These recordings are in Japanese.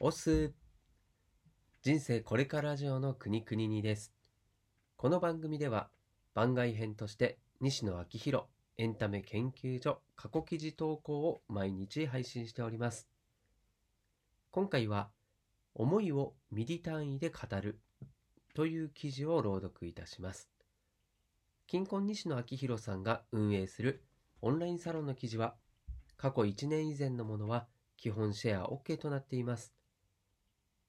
オス人生これからラジオの国々にです。この番組では番外編として西野昭弘エンタメ研究所過去記事投稿を毎日配信しております。今回は思いをミリ単位で語るという記事を朗読いたします。近婚西野昭弘さんが運営するオンラインサロンの記事は過去1年以前のものは基本シェア OK となっています。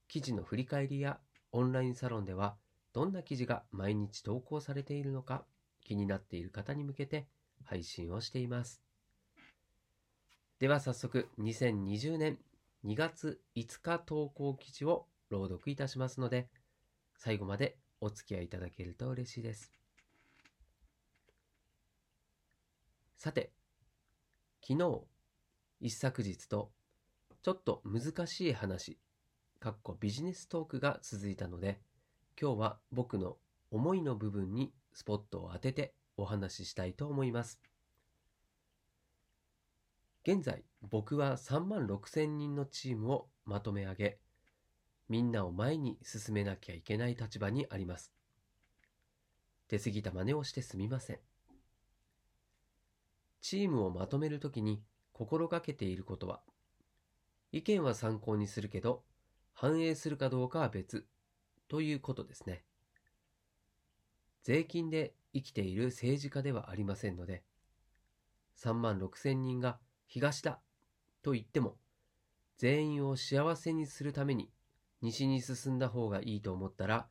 記事の振り返りやオンラインサロンではどんな記事が毎日投稿されているのか気になっている方に向けて配信をしています。では早速2020年2月5日投稿記事を朗読いたしますので最後までお付き合いいただけると嬉しいです。さて、昨日、一昨日とちょっと難しい話、かっこビジネストークが続いたので、今日は僕の思いの部分にスポットを当ててお話ししたいと思います。現在、僕は3万6千人のチームをまとめ上げ、みんなを前に進めなきゃいけない立場にあります。出過ぎた真似をしてすみません。チームをまとめるときに心がけていることは、意見は参考にするけど、反映するかどうかは別ということですね。税金で生きている政治家ではありませんので、3万6千人が東だと言っても、全員を幸せにするために西に進んだ方がいいと思ったら、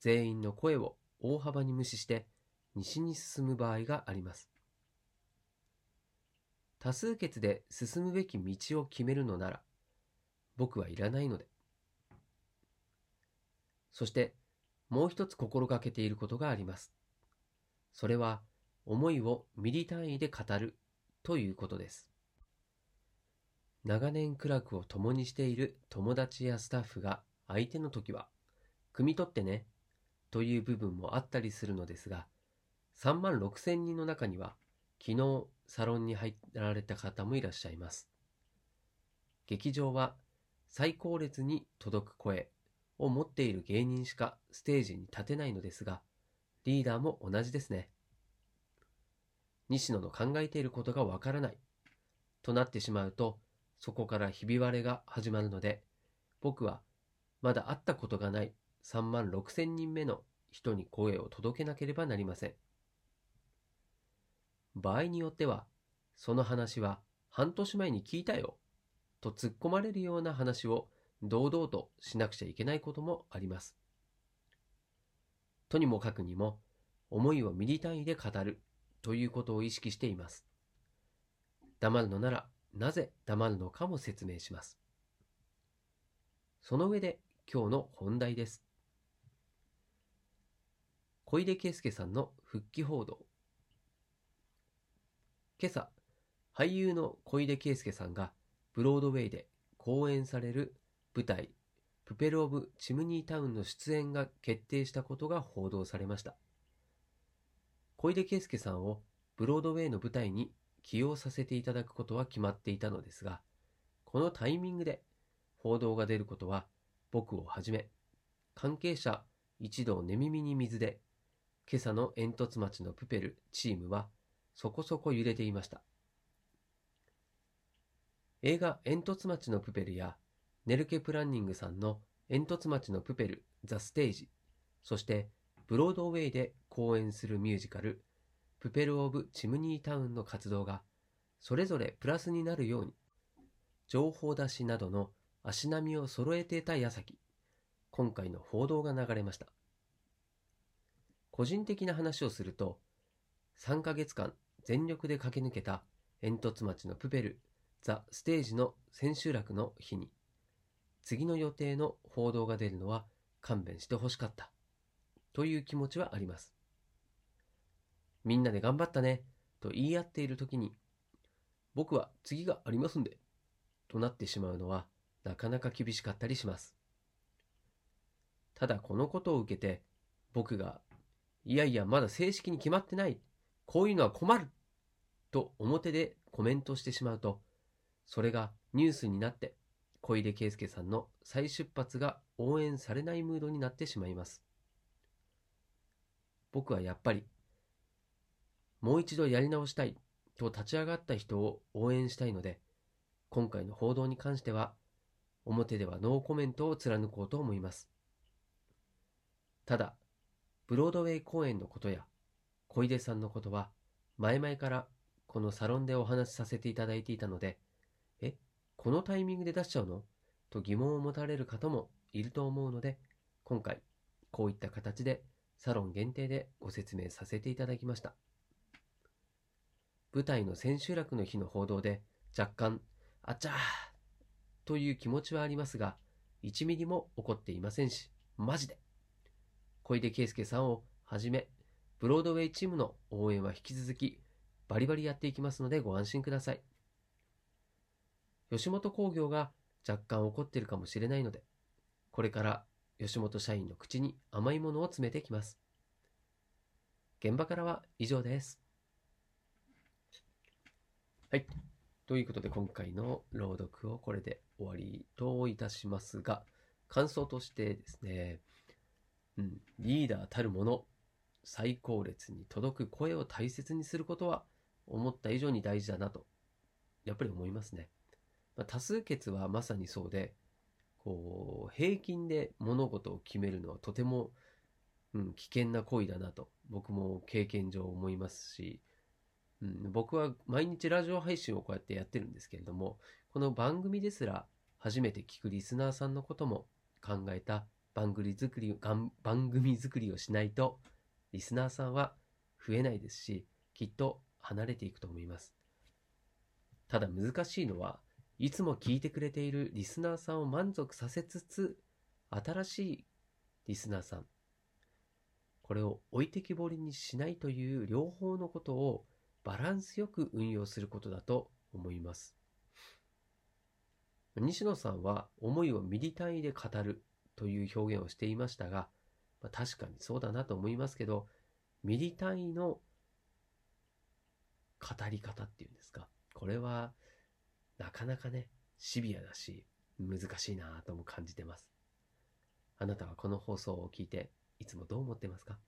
全員の声を大幅に無視して西に進む場合があります。多数決で進むべき道を決めるのなら、僕はいらないので。そして、もう一つ心がけていることがあります。それは、思いをミリ単位で語るということです。長年苦楽を共にしている友達やスタッフが相手の時は、汲み取ってね、という部分もあったりするのですが、3万6千人の中には、昨日サロンに入られた方もいらっしゃいます。劇場は最高列に届く声を持っている芸人しかステージに立てないのですが、リーダーも同じですね。西野の考えていることがわからないとなってしまうと、そこからひび割れが始まるので、僕はまだ会ったことがない3万6千人目の人に声を届けなければなりません。場合によっては、その話は半年前に聞いたよ、と突っ込まれるような話を堂々としなくちゃいけないこともあります。とにもかくにも、思いをミリ単位で語るということを意識しています。黙るのなら、なぜ黙るのかも説明します。その上で今日の本題です。小出圭介さんの復帰報道。今朝、俳優の小出圭介さんがブロードウェイで公演される舞台プペル・オブ・チムニータウンの出演が決定したことが報道されました。小出圭介さんをブロードウェイの舞台に起用させていただくことは決まっていたのですが、このタイミングで報道が出ることは僕をはじめ、関係者一同寝耳に水で、今朝の煙突町のプペルチームはそこそこ揺れていました。映画煙突町のプペルやネルケプランニングさんの煙突町のプペルザ・ステージ、そしてブロードウェイで公演するミュージカルプペル・オブ・チムニータウンの活動がそれぞれプラスになるように。情報出しなどの足並みを揃えていた矢先今回の報道が流れました。個人的な話をすると3ヶ月間全力で駆け抜けた煙突町のプペルザ・ステージの千秋楽の日に次の予定の報道が出るのは勘弁してほしかった。という気持ちはあります。みんなで頑張ったね。と言い合っている時に僕は次がありますんで。となってしまうのはなかなか厳しかったりします。ただこのことを受けて僕がいやいやまだ正式に決まってない。こういうのは困る。と表でコメントしてしまうとそれがニュースになって小出圭介さんの再出発が応援されないムードになってしまいます。僕はやっぱり、もう一度やり直したいと立ち上がった人を応援したいので、今回の報道に関しては、表ではノーコメントを貫こうと思います。ただ、ブロードウェイ公演のことや小出さんのことは前々からこのサロンでお話しさせていただいていたので、このタイミングで出しちゃうの？と疑問を持たれる方もいると思うので、今回こういった形でサロン限定でご説明させていただきました。舞台の千秋楽の日の報道で若干、あちゃーという気持ちはありますが、1ミリも怒っていませんし、マジで小出圭介さんをはじめ、ブロードウェイチームの応援は引き続きバリバリやっていきますのでご安心ください。吉本興業が若干怒ってるかもしれないので、これから吉本社員の口に甘いものを詰めてきます。現場からは以上です。はい。ということで今回の朗読をこれで終わりといたしますが、感想としてですね、うん、リーダーたるもの、最高列に届く声を大切にすることは思った以上に大事だなと、やっぱり思いますね。まあ、多数決はまさにそうで、こう、平均で物事を決めるのはとても、うん、危険な行為だなと、僕も経験上思いますし、うん、僕は毎日ラジオ配信をこうやってやってるんですけれども、この番組ですら初めて聞くリスナーさんのことも考えた番組作り番組作りをしないとリスナーさんは増えないですしきっと離れていくと思います。ただ難しいのはいつも聞いてくれているリスナーさんを満足させつつ新しいリスナーさんこれを置いてきぼりにしないという両方のことをバランスよく運用することだと思います西野さんは思いをミリ単位で語るという表現をしていましたが、まあ、確かにそうだなと思いますけど、ミリ単位の語り方っていうんですか？これは、なかなかね、シビアだし、難しいなとも感じてます。あなたはこの放送を聞いて、いつもどう思ってますか？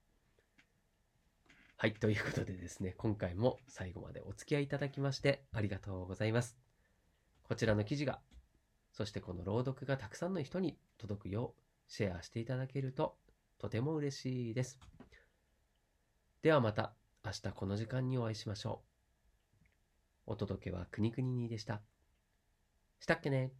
はい、ということでですね、今回も最後までお付き合いいただきましてありがとうございます。こちらの記事がそしてこの朗読がたくさんの人に届くようシェアしていただけるととても嬉しいです。ではまた明日この時間にお会いしましょう。お届けはくにくににでした。したっけね。